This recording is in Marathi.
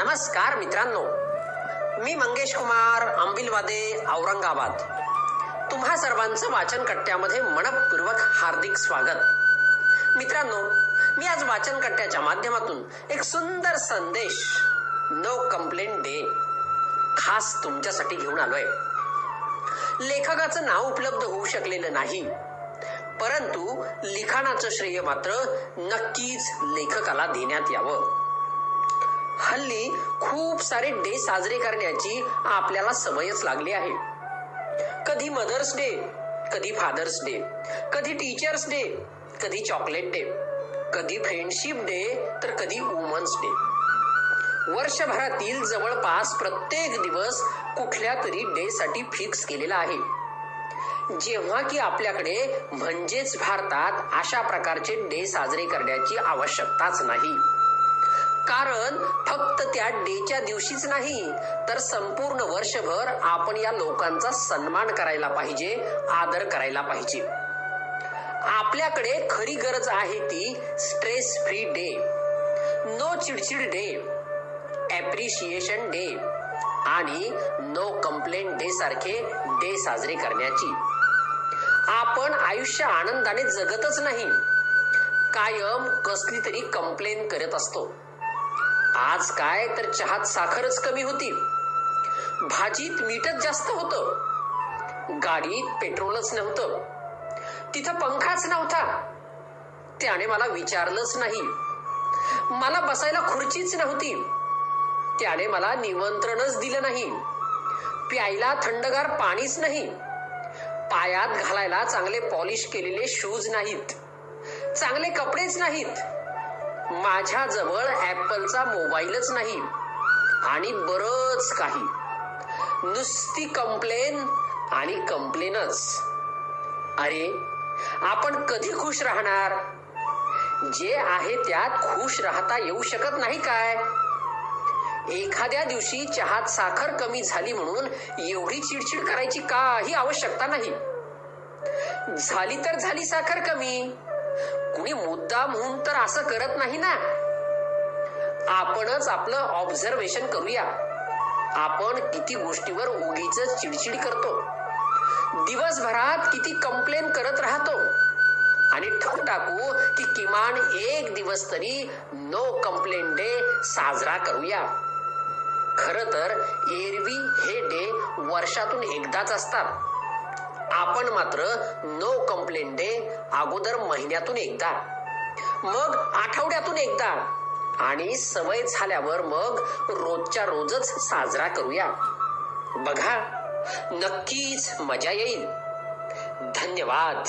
नमस्कार मित्रांनो. मी मंगेश कुमार अंबिलवादे औरंगाबाद. तुम्हा सर्वांचं वाचन कट्ट्यामध्ये मनपूर्वक हार्दिक स्वागत. मित्रांनो मी आज वाचन कट्ट्याच्या माध्यमातून एक सुंदर संदेश नो कंप्लेंट डे खास तुमच्यासाठी घेऊन आलोय. लेखकाचं नाव उपलब्ध होऊ शकलेलं नाही. परंतु लिखाणाचं श्रेय मात्र नक्कीच लेखकाला देण्यात यावं. हल्ली खूप सारे डे साजरे करण्याची आपल्याला सवयच लागली आहे. कधी मदर्स डे कधी फादर्स डे कधी टीचर्स डे कधी चॉकलेट डे कधी फ्रेंडशिप डे तर कधी वुमन्स डे वर्षभरातील जवळपास प्रत्येक दिवस कुठल्या तरी डे साठी फिक्स केलेला आहे. जेव्हा की आपल्याकडे म्हणजेच भारतात अशा प्रकारचे डे साजरे करण्याची आवश्यकताच नाही. कारण फक्त त्या डेच्या दिवशीच नाही तर संपूर्ण वर्षभर आपण या लोकांचा सन्मान करायला पाहिजे आदर करायला पाहिजे. आपल्याकडे खरी गरज आहे ती स्ट्रेस फ्री डे नो चिडचिड डे एप्रिशिएशन डे आणि नो कंप्लेंट डे सारखे डे साजरे करण्याची. आपण आयुष्य आनंदाने जगतच नाही. कायम कसली तरी कंप्लेन करत असतो. आज काय तर चहात साखरच कमी होती. भाजीत मीठच जास्त होत. गाडीत पेट्रोलच नव्हतं. तिथं पंखाच नव्हता. त्याने मला विचारलंच नाही. मला बसायला खुर्चीच नव्हती. त्याने मला निमंत्रणच दिलं नाही. प्यायला थंडगार पाणीच नाही. पायात घालायला चांगले पॉलिश केलेले शूज नाहीत. चांगले कपडेच नाहीत. माझ्या जवळ ऍपलचा मोबाईलच नाही आणि बरच काही. नुसती कंप्लेन आणि कंप्लेनच अरे आपण कधी खुश राहणार? जे आहे त्यात खुश राहता येऊ शकत नाही काय? एखाद्या दिवशी चहात साखर कमी झाली म्हणून एवढी चिडचिड करायची काही आवश्यकता नाही. झाली तर झाली साखर कमी. कुणी मुद्दाम म्हणून तर असं करत नाही ना. आपणच आपलं ऑब्झर्वेशन करूया. आपण किती गोष्टीवर उगीच चिडचिड करतो. दिवसभरात किती कंप्लेन करत राहतो. आणि ठोक टाकू की किमान एक दिवस तरी नो कंप्लेन डे साजरा करूया. खर तर एरवी हे डे वर्षातून एकदाच असतात. आपण मात्र नो कंप्लेंट डे अगोदर महिन्यातून एकदा. मग आठवड्यातून एकदा. आणि सवय झाल्यावर मग रोजच्या रोजच साजरा करूया. बघा नक्कीच मजा येईल. धन्यवाद.